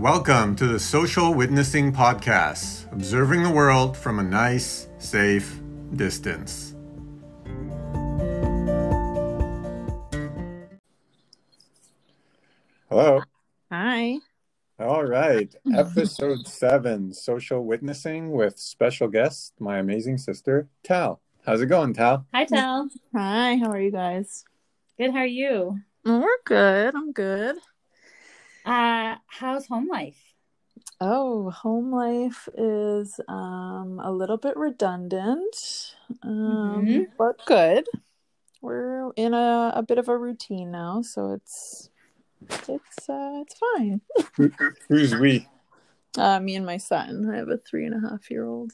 Welcome to the Social Witnessing Podcast, observing the world from a nice, safe distance. Hello. Hi. All right. Episode seven Social Witnessing with special guest, my amazing sister, Tal. How's it going, Tal? Hi, Tal. Hi. How are you guys? Good. How are you? We're good. I'm good. Uh, how's home life? Oh, home life is um a little bit redundant, um, Mhm. but good. We're in a, a bit of a routine now, so it's it's uh it's fine. Who's we? Uh, me and my son. I have a three and a half year old.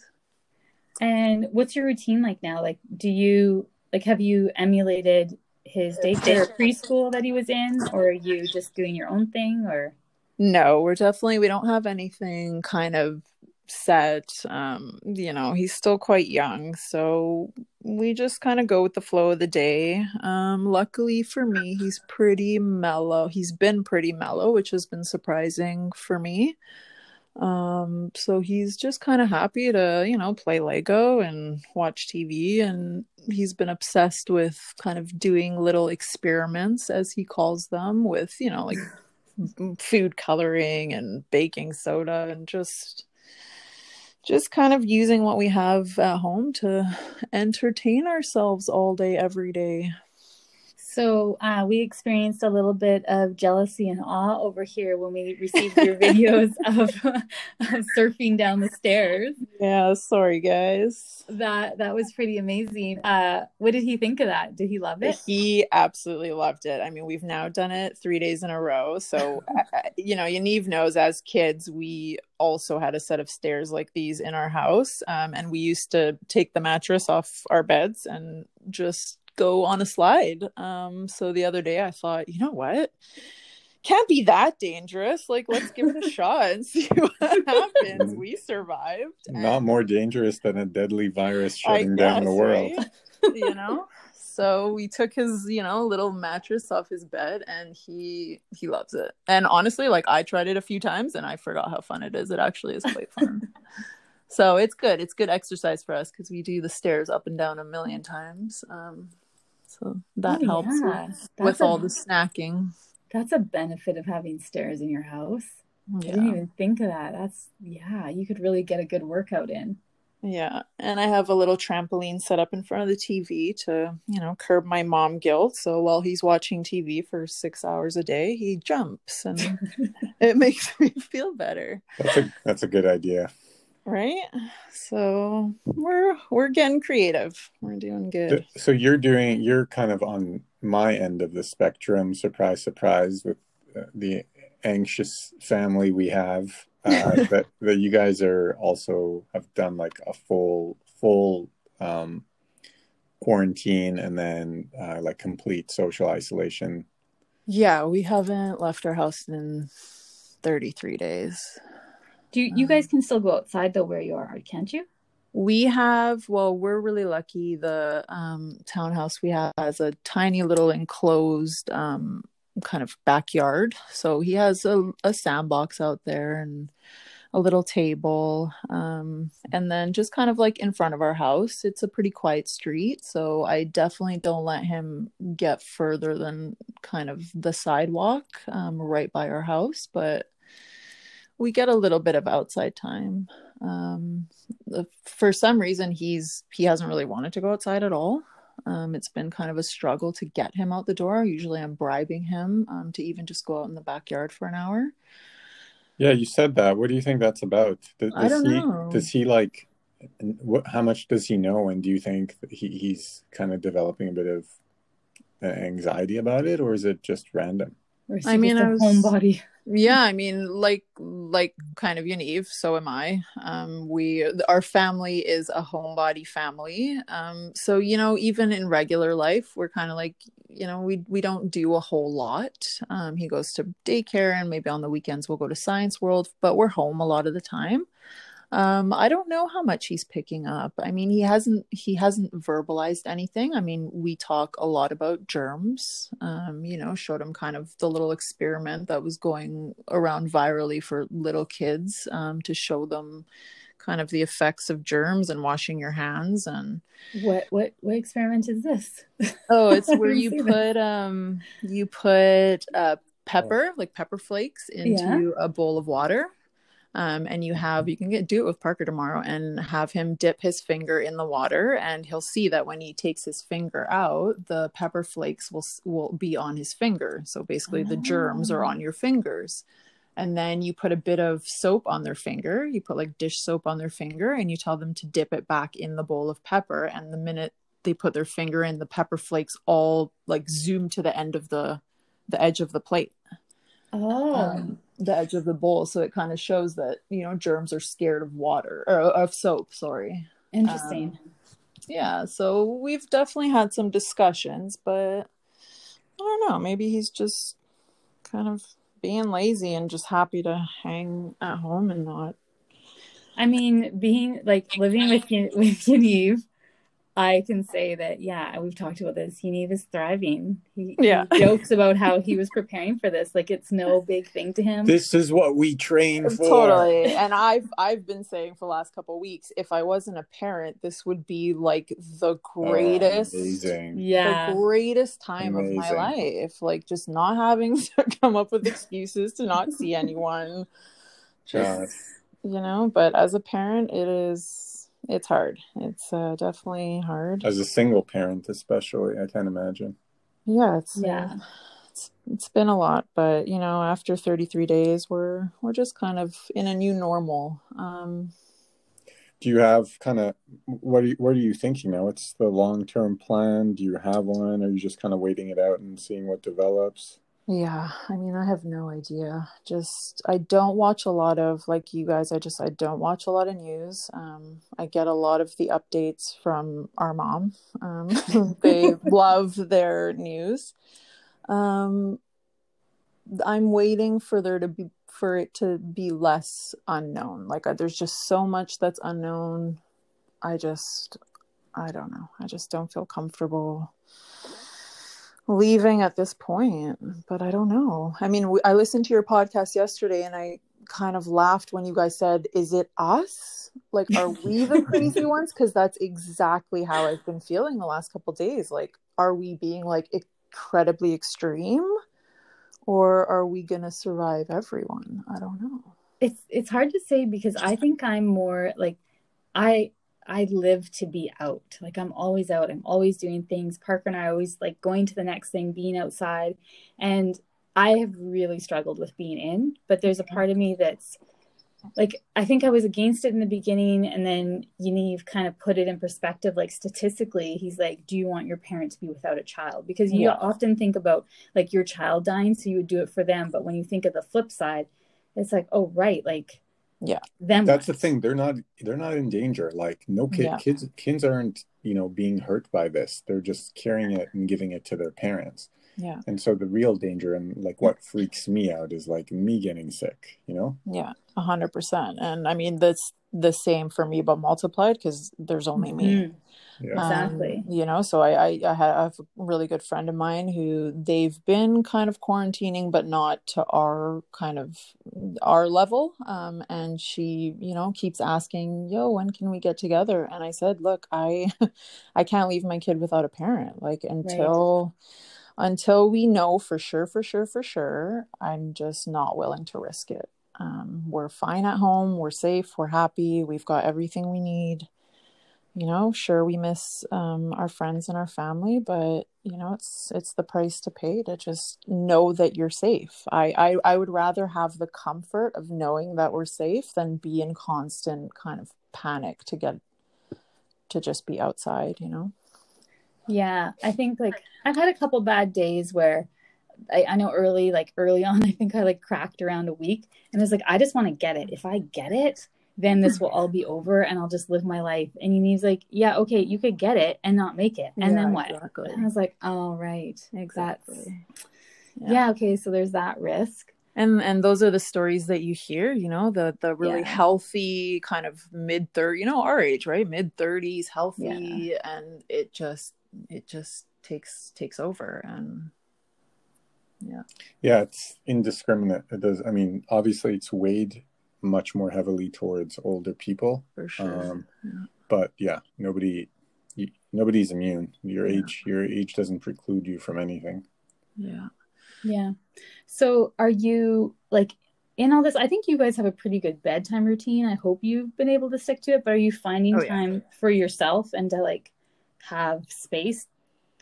And what's your routine like now? Like, do you like have you emulated his daycare or preschool that he was in, or are you just doing your own thing? Or No, we're definitely we don't have anything kind of set. Um, you know, he's still quite young, so we just kind of go with the flow of the day. Um, luckily for me, he's pretty mellow. He's been pretty mellow, which has been surprising for me. Um, so he's just kind of happy to, you know, play Lego and watch TV and he's been obsessed with kind of doing little experiments as he calls them with, you know, like food coloring and baking soda and just just kind of using what we have at home to entertain ourselves all day every day so uh, we experienced a little bit of jealousy and awe over here when we received your videos of, of surfing down the stairs. yeah sorry guys That that was pretty amazing. Uh, what did he think of that? Did he love it? he absolutely loved it i mean we've now done it three days in a row so you know yaniv knows as kids we also had a set of stairs like these in our house um, and we used to take the mattress off our beds and just go on a slide. Um, so the other day i thought you know what? Can't be that dangerous. Like let's give it a shot and see what happens. We survived Not and- more dangerous than a deadly virus shutting down the world. right? you know? So we took his you know little mattress off his bed and he he loves it. And honestly like i tried it a few times and i forgot how fun it is. It actually is quite fun. So it's good. It's good exercise for us because we do the stairs up and down a million times. Um so that Oh, helps yeah. with, with a- all the snacking That's a benefit of having stairs in your house. I didn't even think of that. That's yeah, you could really get a good workout in. Yeah, and I have a little trampoline set up in front of the TV to, you know, curb my mom guilt. So while he's watching TV for six hours a day, he jumps and it makes me feel better, That's a that's a good idea. Right? So we're we're getting creative. We're doing good. So you're doing you're kind of on my end of the spectrum. Surprise, surprise, with uh, the anxious family we have. Uh, that that you guys are also have done like a full full um, quarantine and then uh, like complete social isolation. Yeah, we haven't left our house in 33 days. Do you, you guys can still go outside though where you are, can't you? We have, well, we're really lucky. The um, townhouse we have has a tiny little enclosed um, kind of backyard. So he has a, a sandbox out there and a little table. Um, and then just kind of like in front of our house, it's a pretty quiet street. So I definitely don't let him get further than kind of the sidewalk um, right by our house. But we get a little bit of outside time. Um, for some reason he's he hasn't really wanted to go outside at all um, it's been kind of a struggle to get him out the door usually i'm bribing him um, to even just go out in the backyard for an hour Yeah, you said that. What do you think that's about? Does, I don't he, know. Does he like? What? How much does he know? And do you think he, he's kind of developing a bit of uh, anxiety about it, or is it just random? I mean, I was- homebody? yeah i mean like like kind of Yaniv, so am i. Um we our family is a homebody family. Um so you know even in regular life we're kind of like you know we we don't do a whole lot. Um he goes to daycare and maybe on the weekends we'll go to science world but we're home a lot of the time Um, I don't know how much he's picking up. I mean, he hasn't he hasn't verbalized anything. I mean, we talk a lot about germs. Um, you know, showed him kind of the little experiment that was going around virally for little kids um, to show them kind of the effects of germs and washing your hands and what what what experiment is this? Oh, it's where you put um you put uh pepper, like pepper flakes into yeah. a bowl of water um, and you have you can get do it with Parker tomorrow and have him dip his finger in the water and he'll see that when he takes his finger out the pepper flakes will will be on his finger. So basically oh. the germs are on your fingers. And then you put a bit of soap on their finger. You put like dish soap on their finger and you tell them to dip it back in the bowl of pepper. And the minute they put their finger in the pepper flakes all like zoom to the end of the the edge of the plate oh. um, the edge of the bowl so it kind of shows that you know germs are scared of water or of soap sorry. Interesting. Um, yeah so we've definitely had some discussions but i don't know maybe he's just kind of being lazy and just happy to hang at home and not i mean being like living with with Yaniv I can say that, yeah, we've talked about this. Yaniv is thriving. He, yeah. he jokes about how he was preparing for this. Like it's no big thing to him. This is what we train for. Totally. And I've I've been saying for the last couple weeks, if I wasn't a parent, this would be like the oh, greatest, oh, yeah, the greatest time amazing. of my life. Like just not having to come up with excuses to not see anyone. Just, you know, but as a parent, it is it's hard. It's uh, definitely hard. As a single parent, especially, I can't imagine. Yeah, it's yeah. Uh, it's, it's been a lot, but you know, after 33 days, we're we're just kind of in a new normal. Um, do you have kind of what are you what are you thinking now? What's the long term plan? Do you have one? Are you just kind of waiting it out and seeing what develops? Yeah, I mean, I have no idea. Just I don't watch a lot of like you guys. I just I don't watch a lot of news. Um, I get a lot of the updates from our mom. Um, they love their news. Um, I'm waiting for there to be for it to be less unknown. Like there's just so much that's unknown. I just I don't know. I just don't feel comfortable leaving at this point, but I don't know. I mean, I listened to your podcast yesterday and I kind of laughed when you guys said, Is it us? Like, are we the crazy ones? Because that's exactly how I've been feeling the last couple days. Like, are we being like incredibly extreme? Or are we gonna survive everyone? I don't know. It's it's hard to say because I think I'm more like I I live to be out. Like I'm always out. I'm always doing things. Parker and I always like going to the next thing, being outside. And I have really struggled with being in, but there's a mm-hmm. part of me that's like I think I was against it in the beginning and then you kind of put it in perspective like statistically he's like do you want your parent to be without a child because you yeah. often think about like your child dying so you would do it for them but when you think of the flip side it's like oh right like yeah. Them that's the thing. They're not they're not in danger. Like no kid yeah. kids kids aren't you know being hurt by this. They're just carrying it and giving it to their parents. Yeah. And so the real danger and like what freaks me out is like me getting sick you know? Yeah a hundred percent. And i mean that's the same for me but multiplied because there's only me mm-hmm. Mm-hmm. Exactly. Um, you know, so I, I, I have a really good friend of mine who they've been kind of quarantining, but not to our kind of our level. Um, and she, you know, keeps asking, "Yo, when can we get together?" And I said, "Look, I, I can't leave my kid without a parent. Like until." Right until we know for sure, for sure, for sure, I'm just not willing to risk it. Um, we're fine at home. We're safe. We're happy. We've got everything we need you know sure we miss um, our friends and our family but you know it's it's the price to pay to just know that you're safe. I, I i would rather have the comfort of knowing that we're safe than be in constant kind of panic to get to just be outside you know? Yeah i think like i've had a couple bad days where I, I know early like early on i think i like cracked around a week and it's like i just want to get it. If i get it then this will all be over and I'll just live my life. And he's like, yeah, okay, you could get it and not make it. And yeah, then what? Exactly. And I was like, oh, right. Exactly. Yeah. yeah. okay. So there's that risk. and and those are the stories that you hear you know the the really yeah. healthy kind of mid 30 you know our age right mid 30s healthy yeah. and it just it just takes takes over and yeah yeah it's indiscriminate it does i mean obviously it's weighed much more heavily towards older people for sure um, yeah. but yeah nobody nobody's immune your age your age doesn't preclude you from anything yeah yeah. So are you like in all this? I think you guys have a pretty good bedtime routine. I hope you've been able to stick to it, but are you finding oh, yeah. time for yourself and to like have space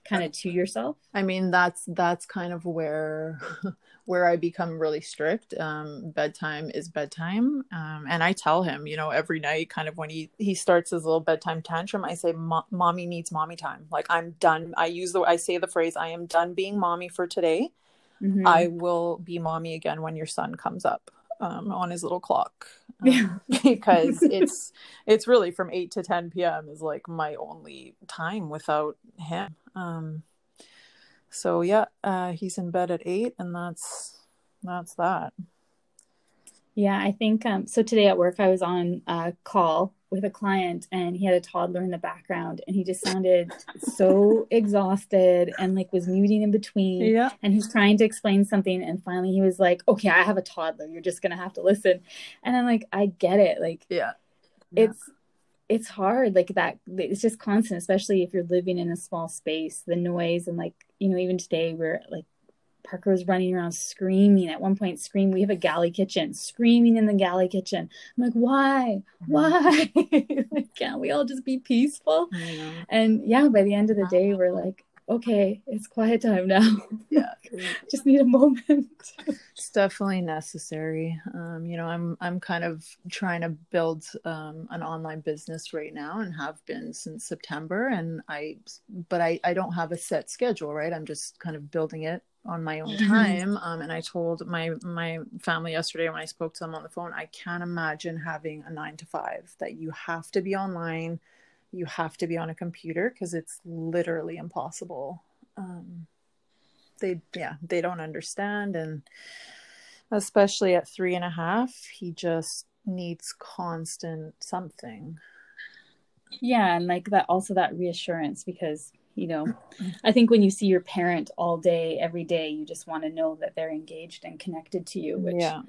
kind of to yourself? I mean, that's that's kind of where where I become really strict. Um, bedtime is bedtime, um, and I tell him, you know, every night, kind of when he he starts his little bedtime tantrum, I say, "Mommy needs mommy time." Like I'm done. I use the I say the phrase, "I am done being mommy for today." mm-hmm. I will be mommy again when your sun comes up um, on his little clock um, yeah. because it's it's really from 8 to 10 p.m. is like my only time without him. Um, so yeah, uh, he's in bed at 8 and that's that's that. Yeah, I think um, so. Today at work, I was on a call with a client and he had a toddler in the background and he just sounded so exhausted and like was muting in between yeah. and he's trying to explain something and finally he was like okay i have a toddler. You're just gonna have to listen. And i'm like i get it. Like yeah, yeah. it's it's hard. Like that it's just constant especially if you're living in a small space the noise and like you know even today we're like Parker was running around screaming at one point, screaming. We have a galley kitchen, screaming in the galley kitchen. I'm like, why? Mm-hmm. Why? like, can't we all just be peaceful? And yeah, by the end of the day, we're like, okay, it's quiet time now. Yeah. just need a moment. it's definitely necessary. Um, you know, I'm I'm kind of trying to build um, an online business right now and have been since September and I but I, I don't have a set schedule, right? I'm just kind of building it on my own time um, and i told my my family yesterday when i spoke to them on the phone i can't imagine having a nine to five that you have to be online you have to be on a computer because it's literally impossible. Um, they yeah they don't understand and especially at three and a half he just needs constant something. Yeah and like that also that reassurance because you know i think when you see your parent all day every day you just want to know that they're engaged and connected to you which yeah.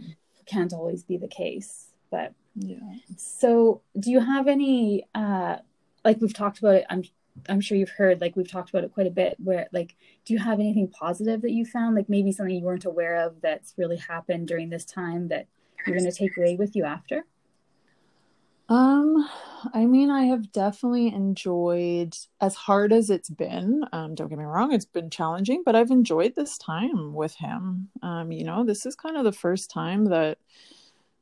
can't always be the case but yeah. So do you have any uh like we've talked about it i'm i'm sure you've heard like we've talked about it quite a bit where like do you have anything positive that you found? Like maybe something you weren't aware of that's really happened during this time that you're going to take away with you after um, I mean, I have definitely enjoyed as hard as it's been. Um, don't get me wrong, it's been challenging, but I've enjoyed this time with him. Um, you know, this is kind of the first time that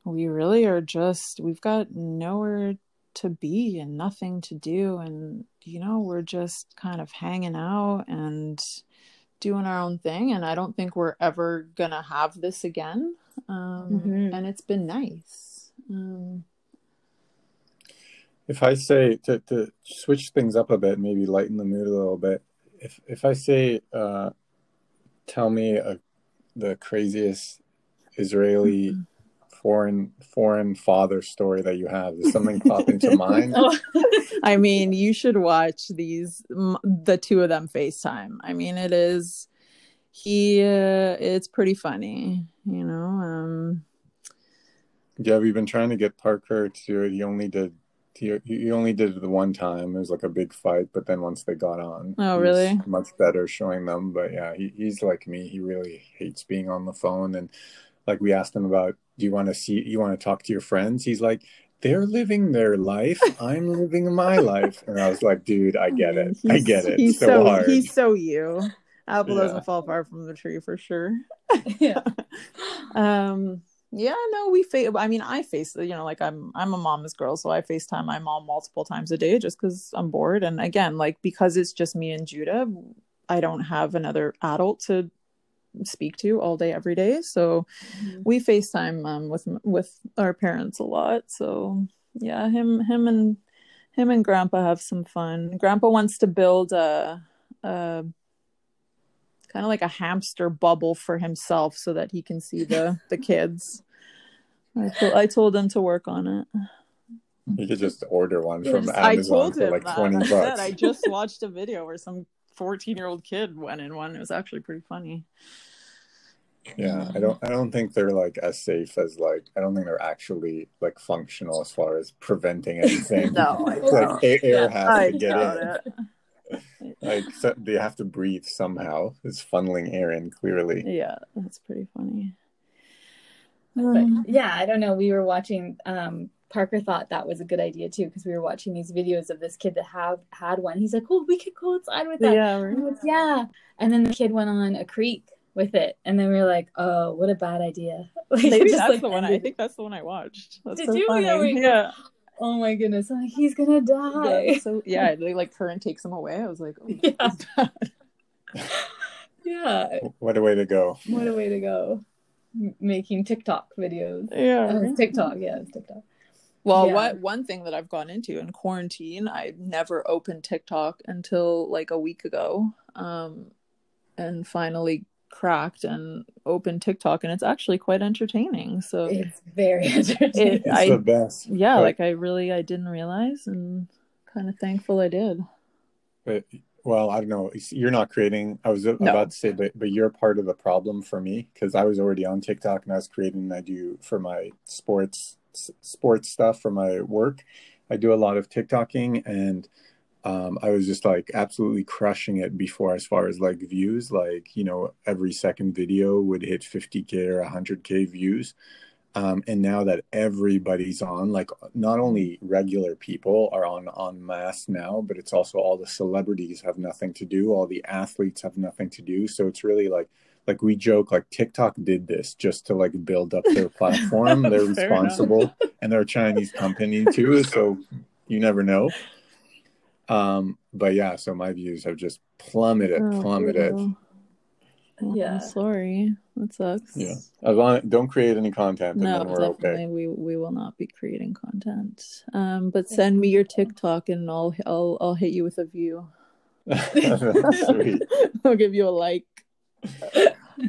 we really are just we've got nowhere to be and nothing to do and you know, we're just kind of hanging out and doing our own thing and I don't think we're ever going to have this again. Um, mm-hmm. and it's been nice. Um if I say to, to switch things up a bit, maybe lighten the mood a little bit, if if I say, uh, tell me a, the craziest Israeli mm-hmm. foreign foreign father story that you have, does something pop into mind? Oh. I mean, you should watch these the two of them FaceTime. I mean, it is he uh, it's pretty funny, you know. Um yeah, we've been trying to get Parker to. He only did he he only did it the one time. It was like a big fight, but then once they got on, oh really? Much better showing them. But yeah, he, he's like me. He really hates being on the phone. And like we asked him about, do you want to see? You want to talk to your friends? He's like, they're living their life. I'm living my life. And I was like, dude, I get it. He's, I get it. He's so, so hard. He's so you. Apple yeah. doesn't fall far from the tree for sure. yeah. um yeah no we face i mean i face you know like i'm i'm a mama's girl so i facetime my mom multiple times a day just because i'm bored and again like because it's just me and judah i don't have another adult to speak to all day every day so mm-hmm. we facetime um, with with our parents a lot so yeah him him and him and grandpa have some fun grandpa wants to build a, a kind of like a hamster bubble for himself so that he can see the the kids. I told, I told him to work on it. You could just order one from I Amazon told for like that. twenty I bucks. said I just watched a video where some 14 year old kid went in one. It was actually pretty funny. Yeah, I don't I don't think they're like as safe as like I don't think they're actually like functional as far as preventing anything. No, I It's like don't. a- air has I to get in. it. Like so they have to breathe somehow. It's funneling air in clearly. Yeah, that's pretty funny. But Um, yeah, I don't know. We were watching. Um, Parker thought that was a good idea too because we were watching these videos of this kid that have had one. He's like, "Oh, we could go outside with that." yeah, And I was, yeah. And then the kid went on a creek with it, and then we were like, "Oh, what a bad idea!" Like, maybe just, that's like, the one. I think that's the one I watched. That's Did so you? funny. Yeah, we- yeah. Oh my goodness! I'm like, he's gonna die. Yeah, so yeah, they like current takes him away. I was like, oh, Yeah. Yeah. What a way to go. What a way to go. M- making TikTok videos. yeah. It's TikTok. Yeah, it's TikTok. Well, Yeah. what one thing that I've gone into in quarantine, I never opened TikTok until like a week ago, um, and finally cracked and opened TikTok, and it's actually quite entertaining. So It's very entertaining. It- It's I- the best. yeah, But- like I really I didn't realize, and kind of thankful I did. But well, I don't know. You're not creating. I was about to say, but but you're part of the problem for me because I was already on TikTok and I was creating. I do for my sports sports stuff for my work. I do a lot of TikToking and. Um, I was just like absolutely crushing it before, as far as like views. Like you know, every second video would hit 50k or 100k views. Um, and now that everybody's on, like not only regular people are on en masse now, but it's also all the celebrities have nothing to do, all the athletes have nothing to do. So it's really like like we joke like TikTok did this just to like build up their platform. they're responsible and they're a Chinese company too, so you never know. Um, but yeah, so my views have just plummeted, Oh, plummeted. brutal. Well, Yeah. I'm sorry. That sucks. Yeah. As long don't create any content and No, then we're definitely okay. we we will not be creating content. Um, but send me your TikTok and I'll I'll I'll hit you with a view. Sweet. I'll give you a like.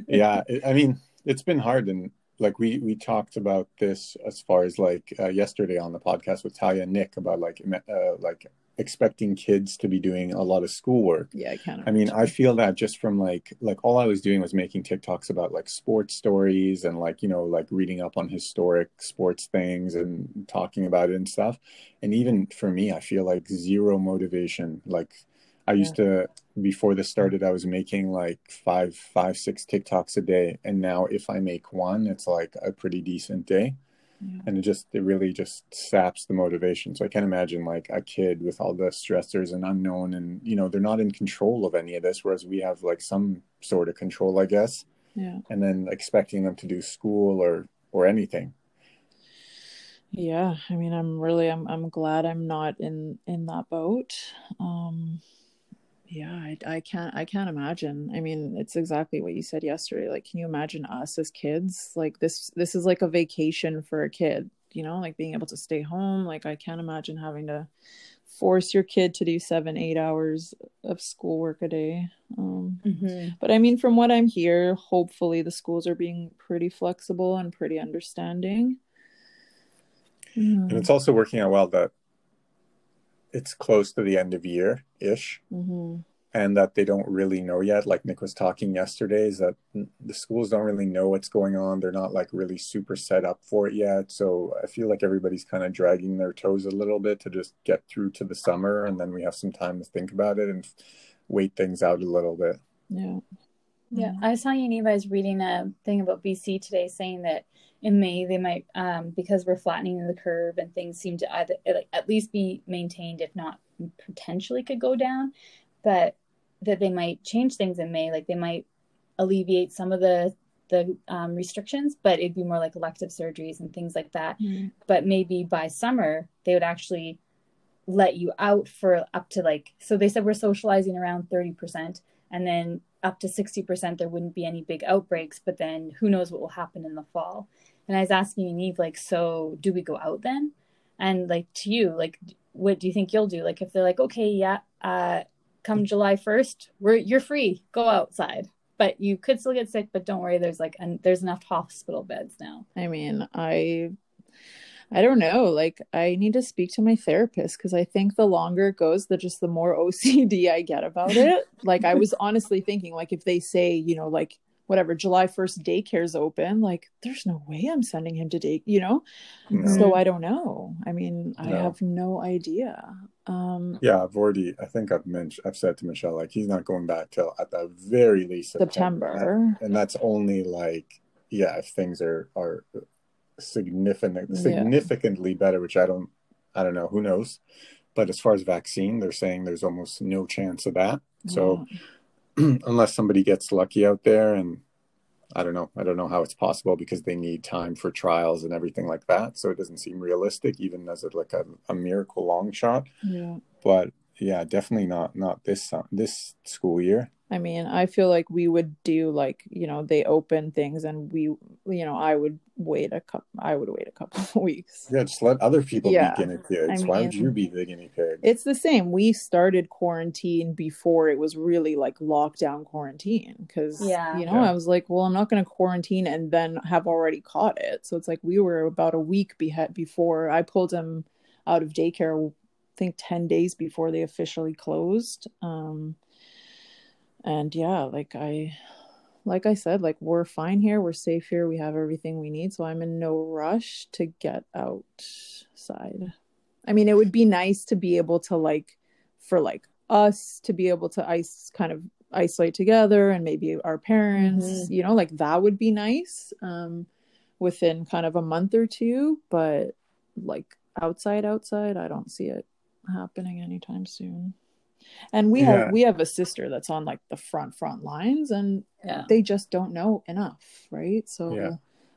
yeah i mean it's been hard and like we we talked about this as far as like uh, yesterday on the podcast with talia and nick about like uh, like expecting kids to be doing a lot of schoolwork. Yeah, I can't. i mean i feel that just from like like all i was doing was making tiktoks about like sports stories and like you know like reading up on historic sports things and talking about it and stuff. And even for me i feel like zero motivation. Like i used to before this hmm. started i was making like five five six tiktoks a day. And now if i make one it's like a pretty decent day Yeah. and it just it really just saps the motivation so i can't imagine like a kid with all the stressors and unknown and you know they're not in control of any of this whereas we have like some sort of control i guess Yeah. and then expecting them to do school or or anything Yeah. I mean, I'm really I'm I'm glad I'm not in in that boat. Um yeah, I, I can't I can't imagine. I mean, it's exactly what you said yesterday. Like, can you imagine us as kids? Like this this is like a vacation for a kid, you know, like being able to stay home. Like I can't imagine having to force your kid to do seven, eight hours of schoolwork a day. Um Mm-hmm. but I mean, from what I'm here, hopefully the schools are being pretty flexible and pretty understanding. and it's also working out well that it's close to the end of year ish hmm and that they don't really know yet like nick was talking yesterday is that the schools don't really know what's going on. They're not like really super set up for it yet. So i feel like everybody's kind of dragging their toes a little bit to just get through to the summer and then we have some time to think about it and wait things out a little bit. Yeah. Yeah, I was telling you, Neva, I was reading a thing about BC today saying that in May they might, um, because we're flattening the curve and things seem to either like at least be maintained, if not potentially could go down, but that they might change things in May. Like they might alleviate some of the the um, restrictions, but it'd be more like elective surgeries and things like that. Mm-hmm. But maybe by summer they would actually let you out for up to like so they said we're socializing around 30% and then up to 60% there wouldn't be any big outbreaks but then who knows what will happen in the fall and i was asking eve like so do we go out then and like to you like what do you think you'll do like if they're like okay yeah uh come july 1st we're you're free go outside but you could still get sick. But don't worry, there's like and there's enough hospital beds now. I mean, I I don't know. Like, I need to speak to my therapist because I think the longer it goes, the just the more OCD I get about it. like, I was honestly thinking, like, if they say, you know, like whatever July 1st daycare's open, like, there's no way I'm sending him to day, you know? No. So I don't know. I mean, I have no idea. Um, Yeah, I've already. I think I've mentioned. I've said to Michelle like he's not going back till at the very least September, September. and that's only like yeah, if things are are significant Yeah. significantly better, which I don't I don't know, who knows. But as far as vaccine, they're saying there's almost no chance of that. So unless somebody gets lucky out there and I don't know. I don't know how it's possible because they need time for trials and everything like that. So it doesn't seem realistic, even as it like a, a miracle long shot yeah. but yeah, definitely not not this uh, this school year. I mean, I feel like we would do like, you know, they open things and we, you know, I would wait a couple, I would wait a couple of weeks. Yeah, just let other people Yeah, be guinea pigs. I Why would you be the guinea pig? It's the same. We started quarantine before it was really like lockdown quarantine because, Yeah. you know, Yeah. I was like, well, I'm not going to quarantine and then have already caught it. So it's like we were about a week behe- before I pulled him out of daycare, I think 10 days before they officially closed. Um, and yeah, like I, like I said, like we're fine here, we're safe here, we have everything we need. So I'm in no rush to get outside. I mean, it would be nice to be able to like, for like us to be able to ice kind of isolate together and maybe our parents, Mhm. you know, like that would be nice um, within kind of a month or two. But like outside, outside, I don't see it happening anytime soon. And we Yeah. have we have a sister that's on like the front front lines, and Yeah. they just don't know enough, right? So Yeah.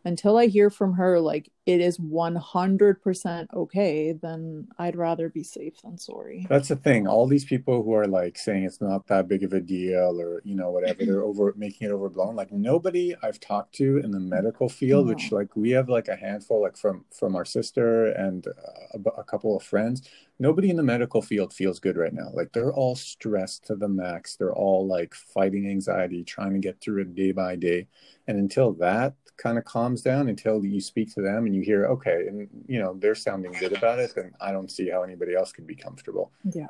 until I hear from her like it is 100% okay, then I'd rather be safe than sorry. That's the thing. All these people who are like saying it's not that big of a deal or you know whatever, they're over making it overblown. Like nobody I've talked to in the medical field, No. which like we have like a handful, like from from our sister and uh, a, a couple of friends. Nobody in the medical field feels good right now. Like they're all stressed to the max. They're all like fighting anxiety, trying to get through it day by day. And until that kind of calms down, until you speak to them and you hear, okay, and you know they're sounding good about it, then I don't see how anybody else could be comfortable Yeah.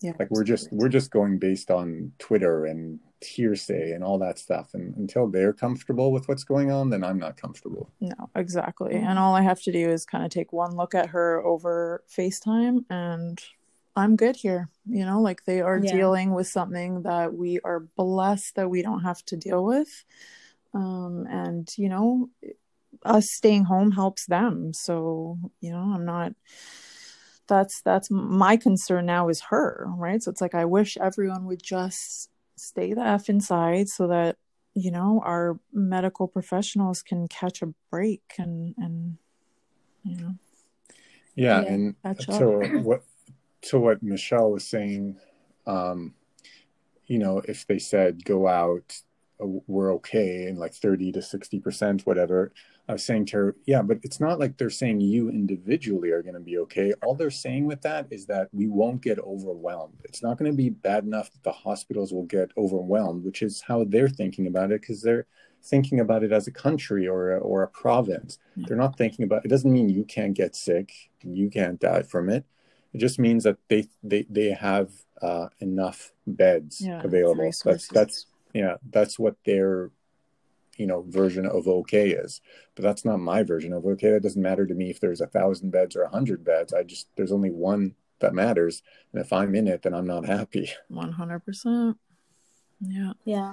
Yeah. like we're just we're just going based on twitter and hearsay and all that stuff and until they're comfortable with what's going on then i'm not comfortable No, exactly. And all I have to do is kind of take one look at her over FaceTime and I'm good here. You know, like they are Yeah. dealing with something that we are blessed that we don't have to deal with. Um, and, you know, us staying home helps them. So, you know, I'm not that's that's my concern now is her, right? So it's like I wish everyone would just stay the F inside so that you know our medical professionals can catch a break and and you know yeah, Yeah. and catch so what to what michelle was saying um you know if they said go out uh, we're okay and like 30 to 60 percent whatever i was saying to her yeah but it's not like they're saying you individually are going to be okay. All they're saying with that is that we won't get overwhelmed. It's not going to be bad enough that the hospitals will get overwhelmed which is how they're thinking about it because they're thinking about it as a country or a, or a province. Yeah. they're not thinking about it doesn't mean you can't get sick you can't die from it. It just means that they they they have uh, enough beds Yeah, available. That's that's yeah, that's what their you know version of okay is. But that's not my version of okay. That doesn't matter to me if there's a thousand beds or a hundred beds. I just there's only one that matters, and if I'm in it, then I'm not happy. 100% yeah Yeah.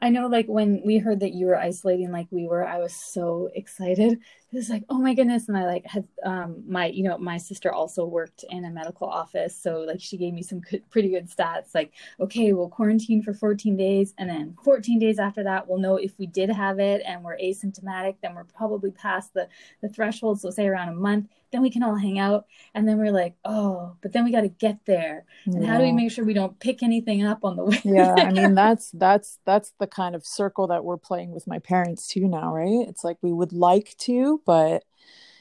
I know, like, when we heard that you were isolating like we were, I was so excited. It was like, oh my goodness. And I, like, had um, my, you know, my sister also worked in a medical office. So, like, she gave me some good, pretty good stats. Like, okay, we'll quarantine for 14 days. And then 14 days after that, we'll know if we did have it and we're asymptomatic, then we're probably past the, the threshold. So, say around a month, then we can all hang out. And then we're like, oh, but then we got to get there. And how do we make sure we don't pick anything up on the way? yeah i mean that's that's that's the kind of circle that we're playing with my parents too now right it's like we would like to but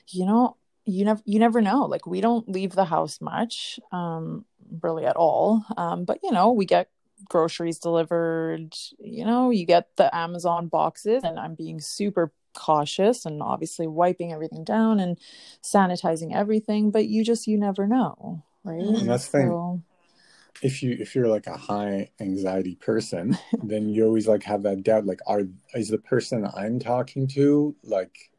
you know you never you never know like we don't leave the house much um really at all um but you know we get groceries delivered. You know, you get the Amazon boxes, and I'm being super cautious and obviously wiping everything down and sanitizing everything. But you just you never know, right? And that's the thing. If you if you're like a high anxiety person, then you always like have that doubt. Like, are is the person I'm talking to like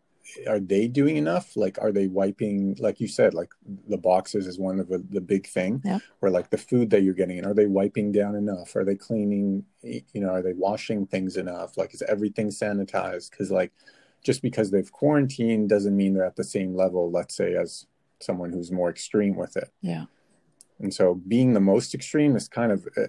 are they doing enough like are they wiping like you said like the boxes is one of the, the big thing yeah. or like the food that you're getting in are they wiping down enough are they cleaning you know are they washing things enough like is everything sanitized because like just because they've quarantined doesn't mean they're at the same level let's say as someone who's more extreme with it. Yeah. And so being the most extreme is kind of uh,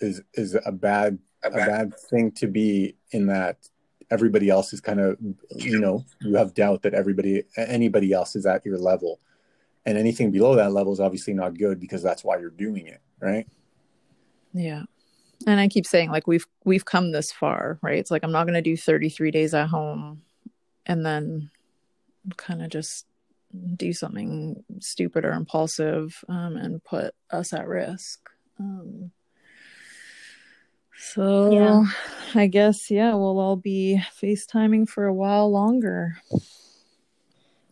is is a bad a bad, a bad thing to be in that everybody else is kind of you know you have doubt that everybody anybody else is at your level. And anything below that level is obviously not good because that's why you're doing it right? Yeah. And i keep saying like we've we've come this far right? It's like i'm not going to do 33 days at home and then kind of just do something stupid or impulsive um, and put us at risk um, so yeah. I guess yeah, we'll all be FaceTiming for a while longer.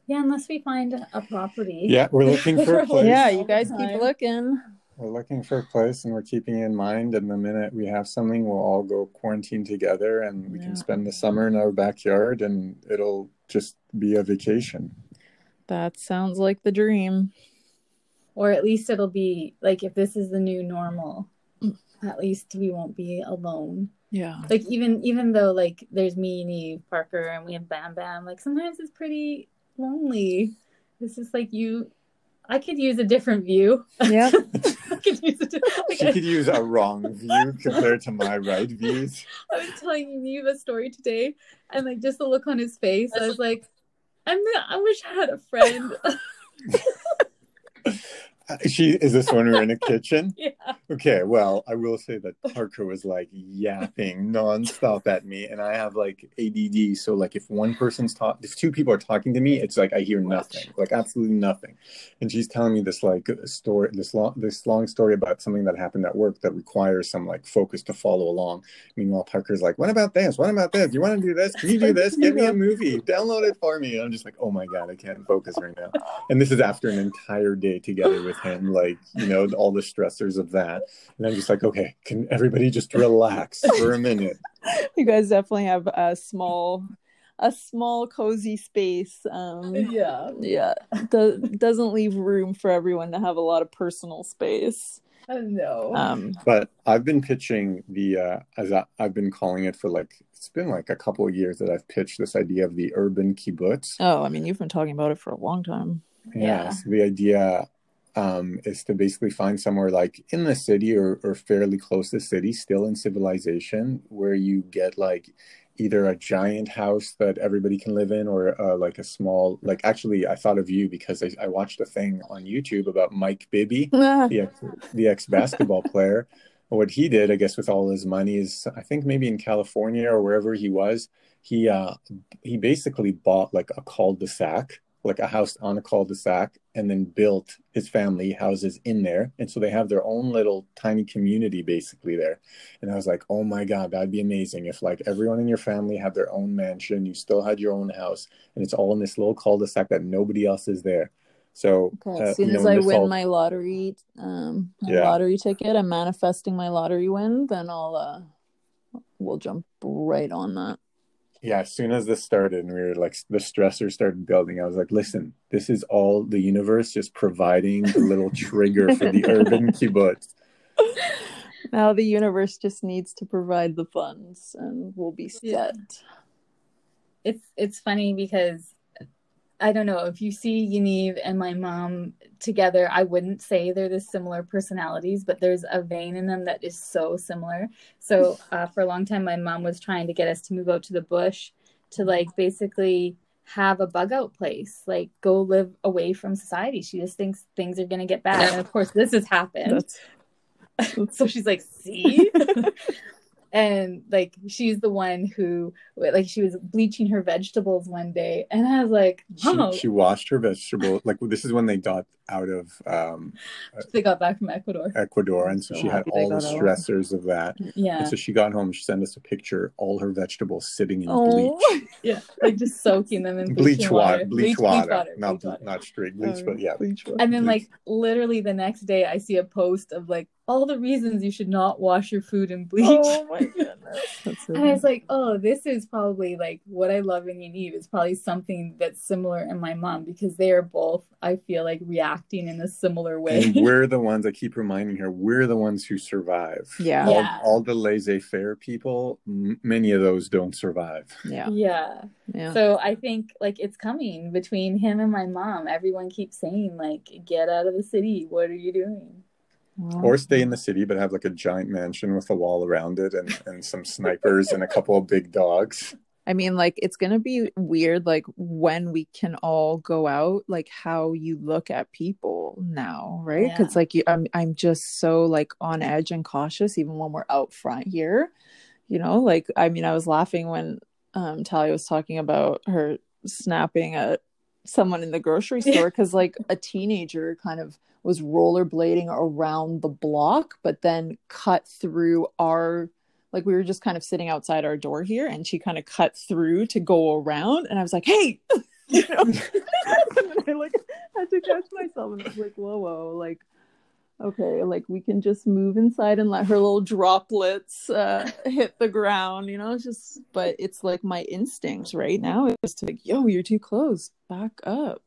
Yeah, unless we find a property. Yeah, we're looking for a place. yeah, you guys keep looking. We're looking for a place and we're keeping in mind. And the minute we have something, we'll all go quarantine together and we yeah. can spend the summer in our backyard and it'll just be a vacation. That sounds like the dream. Or at least it'll be like if this is the new normal, at least we won't be alone. Yeah. Like even even though like there's me and Eve Parker and we have Bam Bam, like sometimes it's pretty lonely. It's just like you I could use a different view. Yeah. I could use a like, she could use a wrong view compared to my right views. I was telling Eve a story today and like just the look on his face, I was like, I'm the, I wish I had a friend. she is this when we're in the kitchen? yeah. Okay, well, I will say that Parker was like yapping nonstop at me, and I have like ADD. So like, if one person's talk, if two people are talking to me, it's like I hear nothing, like absolutely nothing. And she's telling me this like story, this long, this long story about something that happened at work that requires some like focus to follow along. Meanwhile, Parker's like, "What about this? What about this? You want to do this? Can you do this? Give me a movie. Download it for me." And I'm just like, "Oh my god, I can't focus right now." And this is after an entire day together with him, like you know all the stressors of that and i'm just like okay can everybody just relax for a minute you guys definitely have a small a small cozy space um yeah yeah Do- doesn't leave room for everyone to have a lot of personal space I know. Um, but I've been pitching the uh, as I, have been calling it for like it's been like a couple of years that I've pitched this idea of the urban kibbutz. Oh, I mean, you've been talking about it for a long time. Yeah, yeah. So the idea um, is to basically find somewhere like in the city or, or fairly close to the city, still in civilization, where you get like either a giant house that everybody can live in or uh, like a small like actually i thought of you because I, I watched a thing on youtube about mike bibby the, ex, the ex basketball player. What he did i guess with all his money is i think maybe in california or wherever he was he uh he basically bought like a cul-de-sac like a house on a cul-de-sac and then built his family houses in there and so they have their own little tiny community basically there and i was like oh my god that'd be amazing if like everyone in your family had their own mansion you still had your own house and it's all in this little cul-de-sac that nobody else is there so okay, as uh, soon uh, as I win all... my lottery, um, my yeah. lottery ticket, I'm manifesting my lottery win. Then I'll, uh, we'll jump right on that yeah, as soon as this started and we were like the stressor started building, I was like, listen, this is all the universe just providing the little trigger for the urban kibbutz. Now the universe just needs to provide the funds and we'll be set. Yeah. It's it's funny because I don't know if you see Yaniv and my mom together, I wouldn't say they're the similar personalities, but there's a vein in them that is so similar. So uh, for a long time, my mom was trying to get us to move out to the bush to like basically have a bug out place, like go live away from society. She just thinks things are going to get bad. And of course, this has happened. That's, that's... so she's like, see? and like she's the one who like she was bleaching her vegetables one day and i was like oh. she, she washed her vegetable like this is when they got out of um they got back from ecuador ecuador and so, so she had all the stressors out. of that yeah and so she got home she sent us a picture all her vegetables sitting in oh. bleach yeah like just soaking them in bleach water bleach, bleach, water, bleach water not bleach water. not straight bleach but yeah bleach water. and then like literally the next day i see a post of like all the reasons you should not wash your food in bleach. Oh my goodness. So and I was like, oh, this is probably like what I love in Yaniv is probably something that's similar in my mom because they are both, I feel like, reacting in a similar way. And we're the ones, I keep reminding her, we're the ones who survive. Yeah. All, yeah. all the laissez faire people, m- many of those don't survive. Yeah. Yeah. Yeah. So I think like it's coming between him and my mom. Everyone keeps saying, like, get out of the city. What are you doing? Or stay in the city but have like a giant mansion with a wall around it and, and some snipers and a couple of big dogs. I mean like it's gonna be weird like when we can all go out like how you look at people now right? Because yeah. like you, I'm, I'm just so like on edge and cautious even when we're out front here you know? Like i mean i was laughing when um talia was talking about her snapping at someone in the grocery store because like a teenager kind of was rollerblading around the block, but then cut through our like we were just kind of sitting outside our door here and she kind of cut through to go around and I was like, Hey! You know? And I like had to catch myself and I was like, whoa, whoa, like okay, like we can just move inside and let her little droplets uh, hit the ground, you know, it's just, but it's like my instincts right now is to like, yo, you're too close, back up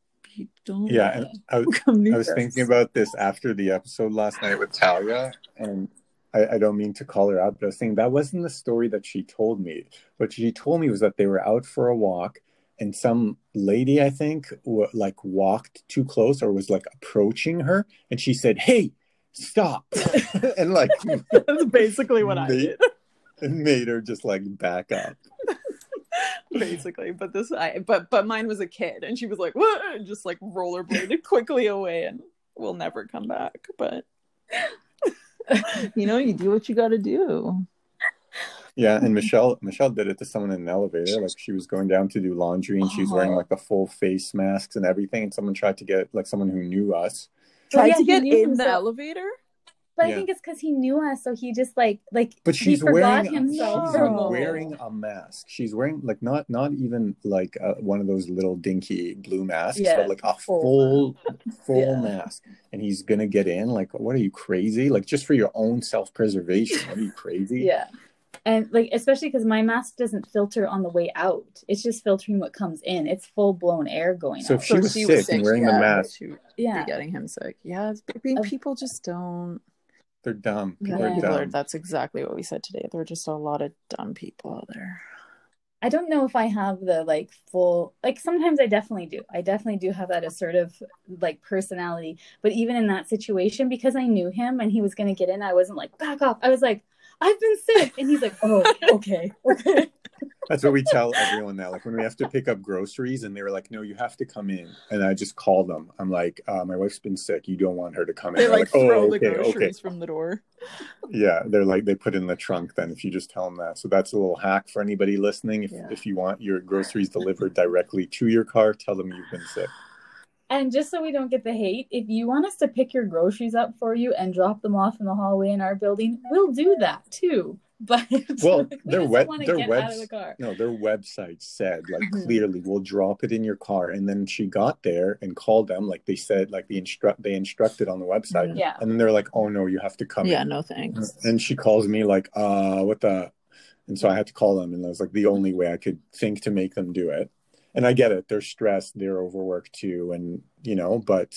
don't. Yeah, I was, I was thinking about this after the episode last night with Talia, and I, I, don't mean to call her out, but I was saying that wasn't the story that she told me. What she told me was that they were out for a walk, and some lady, I think, w- like walked too close or was like approaching her, and she said, "Hey, stop!" and like that's basically what made, I did. And made her just like back up. basically. But this, I but but mine was a kid, and she was like, "What?" And just like rollerbladed quickly away, and will never come back. But you know, you do what you got to do. Yeah, and Michelle Michelle did it to someone in an elevator. Like she was going down to do laundry, and she was wearing like the full face masks and everything. And someone tried to get like someone who knew us tried oh, yeah, to get in the elevator. But yeah. I think it's because he knew us, so he just like like. But she's wearing himself she's wearing a mask. She's wearing like not not even like uh, one of those little dinky blue masks, yeah, but like a full full yeah. mask. And he's gonna get in. Like, what are you crazy? Like, just for your own self preservation? Are you crazy? yeah. And like, especially because my mask doesn't filter on the way out; it's just filtering what comes in. It's full blown air going. So out. if she, so was, she sick was sick and wearing the mask, yeah, getting him sick. Yeah, I mean, people just don't they're dumb. People yeah. are dumb. Are, that's exactly what we said today. There are just a lot of dumb people out there. I don't know if I have the like full like sometimes I definitely do. I definitely do have that assertive like personality. But even in that situation, because I knew him and he was gonna get in, I wasn't like, back off. I was like, I've been sick. And he's like, Oh, okay, okay. That's what we tell everyone now. Like when we have to pick up groceries, and they were like, "No, you have to come in." And I just call them. I'm like, uh, "My wife's been sick. You don't want her to come in." They like, like throw oh, the okay, groceries okay. from the door. Yeah, they're like they put in the trunk. Then if you just tell them that, so that's a little hack for anybody listening. If yeah. if you want your groceries delivered directly to your car, tell them you've been sick. And just so we don't get the hate, if you want us to pick your groceries up for you and drop them off in the hallway in our building, we'll do that too. But well, their web their web the no their website said like mm-hmm. clearly we'll drop it in your car. And then she got there and called them like they said like the instruct they instructed on the website. Mm-hmm. Yeah. And then they're like, oh no, you have to come. Yeah, in. no thanks. And she calls me like, uh, what the. And so I had to call them, and that was like the only way I could think to make them do it. And I get it; they're stressed, they're overworked too, and you know, but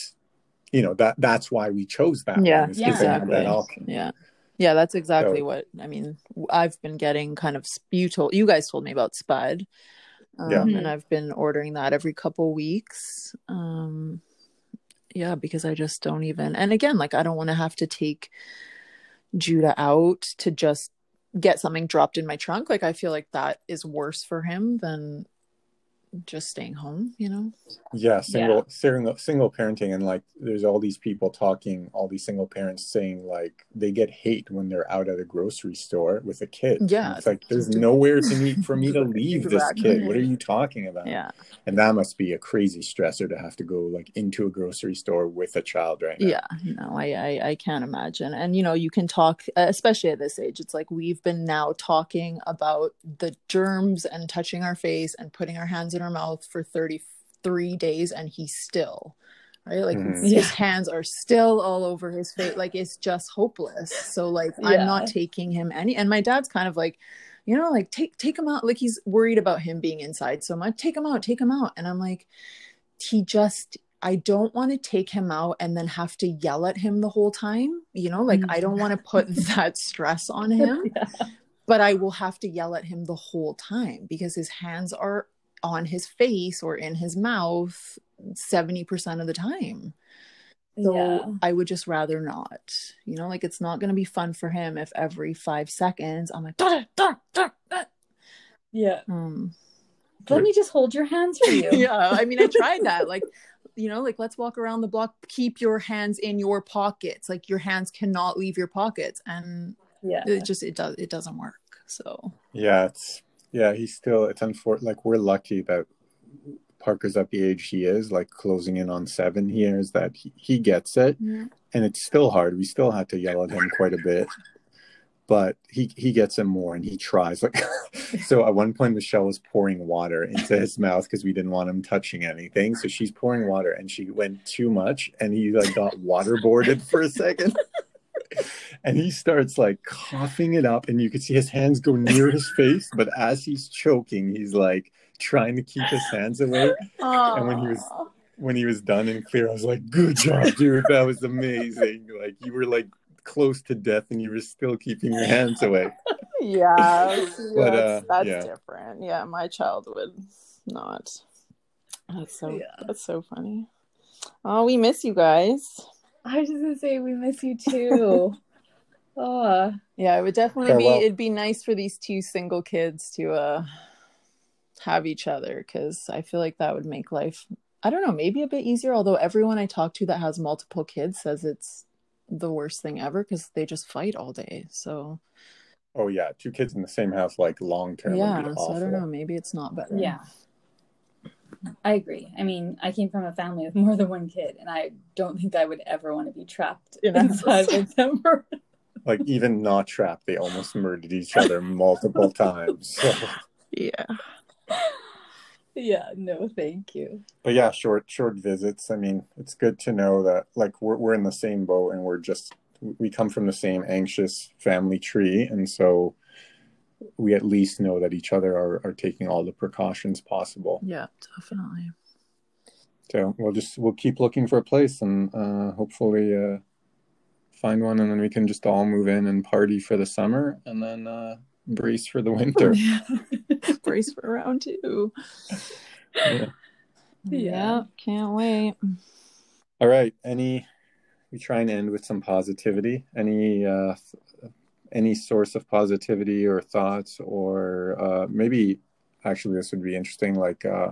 you know that that's why we chose that. Yeah, yeah, exactly. Yeah. Yeah, that's exactly so, what I mean. I've been getting kind of you told you guys told me about Spud, um, yeah, and I've been ordering that every couple weeks. Um, yeah, because I just don't even. And again, like I don't want to have to take Judah out to just get something dropped in my trunk. Like I feel like that is worse for him than just staying home, you know? Yeah, single yeah. single single parenting and like there's all these people talking, all these single parents saying like they get hate when they're out at a grocery store with a kid. Yeah. And it's like there's nowhere to meet for me to leave this kid. What are you talking about? Yeah. And that must be a crazy stressor to have to go like into a grocery store with a child right now. Yeah, no, I I, I can't imagine. And you know, you can talk especially at this age. It's like we've been now talking about the germs and touching our face and putting our hands in our mouth for 33 days and he's still right like mm. his, his, hands are still all over his face like it's just hopeless so like yeah. i'm not taking him any and my dad's kind of like you know like take take him out like he's worried about him being inside so much take him out take him out and i'm like he just I don't want to take him out and then have to yell at him the whole time. You know, like I don't want to put that stress on him, yeah. but I will have to yell at him the whole time because his hands are on his face or in his mouth 70% of the time. So yeah. I would just rather not. You know, like it's not going to be fun for him if every five seconds I'm like, da, da, da, yeah. Um, Let me just hold your hands for you. yeah. I mean, I tried that. Like, you know, like let's walk around the block, keep your hands in your pockets. Like your hands cannot leave your pockets. And yeah, it just, it does, it doesn't work. So, yeah, it's yeah, he's still. It's unfortunate. Like we're lucky that Parker's at the age he is, like closing in on seven years, that he, he gets it, yeah. and it's still hard. We still had to yell at him quite a bit, but he he gets him more, and he tries. Like so, at one point, Michelle was pouring water into his mouth because we didn't want him touching anything. So she's pouring water, and she went too much, and he like got waterboarded for a second and he starts like coughing it up and you can see his hands go near his face but as he's choking he's like trying to keep his hands away Aww. and when he was when he was done and clear i was like good job dude. That was amazing. Like you were like close to death and you were still keeping your hands away yeah. But uh, that's yeah. different. Yeah my child would not. That's so yeah. that's so funny. Oh we miss you guys I was just gonna say we miss you too. oh yeah, it would definitely be. It'd be nice for these two single kids to uh have each other because I feel like that would make life. I don't know, maybe a bit easier. Although everyone I talk to that has multiple kids says it's the worst thing ever because they just fight all day. So. Oh yeah, two kids in the same house, like long term. Yeah, so I don't know. Maybe it's not better. Yeah. I agree. I mean, I came from a family with more than one kid, and I don't think I would ever want to be trapped inside with them. like even not trapped, they almost murdered each other multiple times. So. Yeah. Yeah, no, thank you. But yeah, short short visits. I mean, it's good to know that like we're we're in the same boat and we're just we come from the same anxious family tree, and so we at least know that each other are, are taking all the precautions possible. Yeah, definitely. So we'll just we'll keep looking for a place and uh, hopefully uh, find one, and then we can just all move in and party for the summer, and then uh, brace for the winter. brace for round two. Yeah. yeah, can't wait. All right, any we try and end with some positivity. Any uh, any source of positivity or thoughts or uh, maybe actually this would be interesting like uh,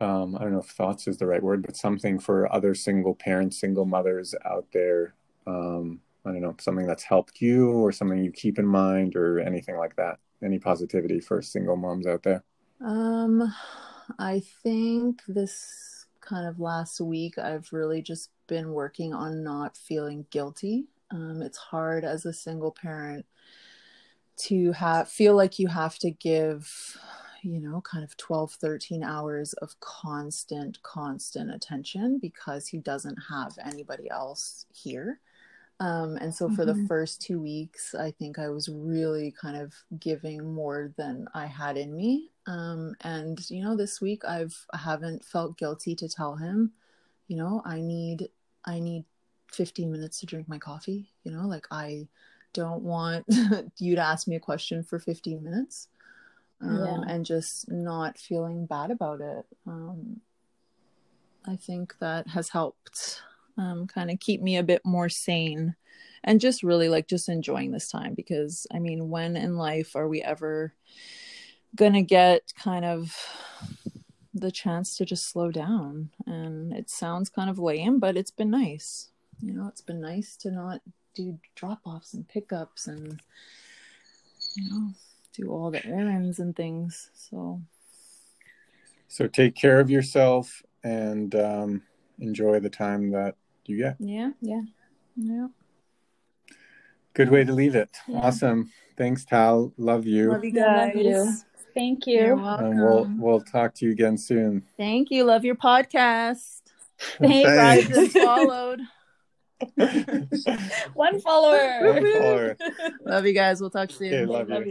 um, i don't know if thoughts is the right word but something for other single parents single mothers out there um, i don't know something that's helped you or something you keep in mind or anything like that. Any positivity for single moms out there? Um i think this kind of last week i've really just been working on not feeling guilty um, it's hard as a single parent to have feel like you have to give you know kind of 12 13 hours of constant constant attention because he doesn't have anybody else here um, and so for mm-hmm. the first two weeks i think i was really kind of giving more than i had in me um, and you know this week i've i haven't felt guilty to tell him you know i need i need 15 minutes to drink my coffee you know like i don't want you to ask me a question for 15 minutes um, yeah. and just not feeling bad about it um, i think that has helped um, kind of keep me a bit more sane and just really like just enjoying this time because i mean when in life are we ever gonna get kind of the chance to just slow down. And it sounds kind of lame, but it's been nice. You know, it's been nice to not do drop offs and pickups and, you know, do all the errands and things. So, So take care of yourself and um, enjoy the time that you get. yeah, Yeah. yeah. Good way to leave it. Yeah. Awesome. Thanks, Tal. Love you. Love you Love guys. you. Thank You're welcome. and we'll we'll talk to you again soon. Thank you. Love your podcast. Thanks. Thanks. Subscribed and followed. One follower. One follower. Love you guys. We'll talk soon. Okay, love you. Love you.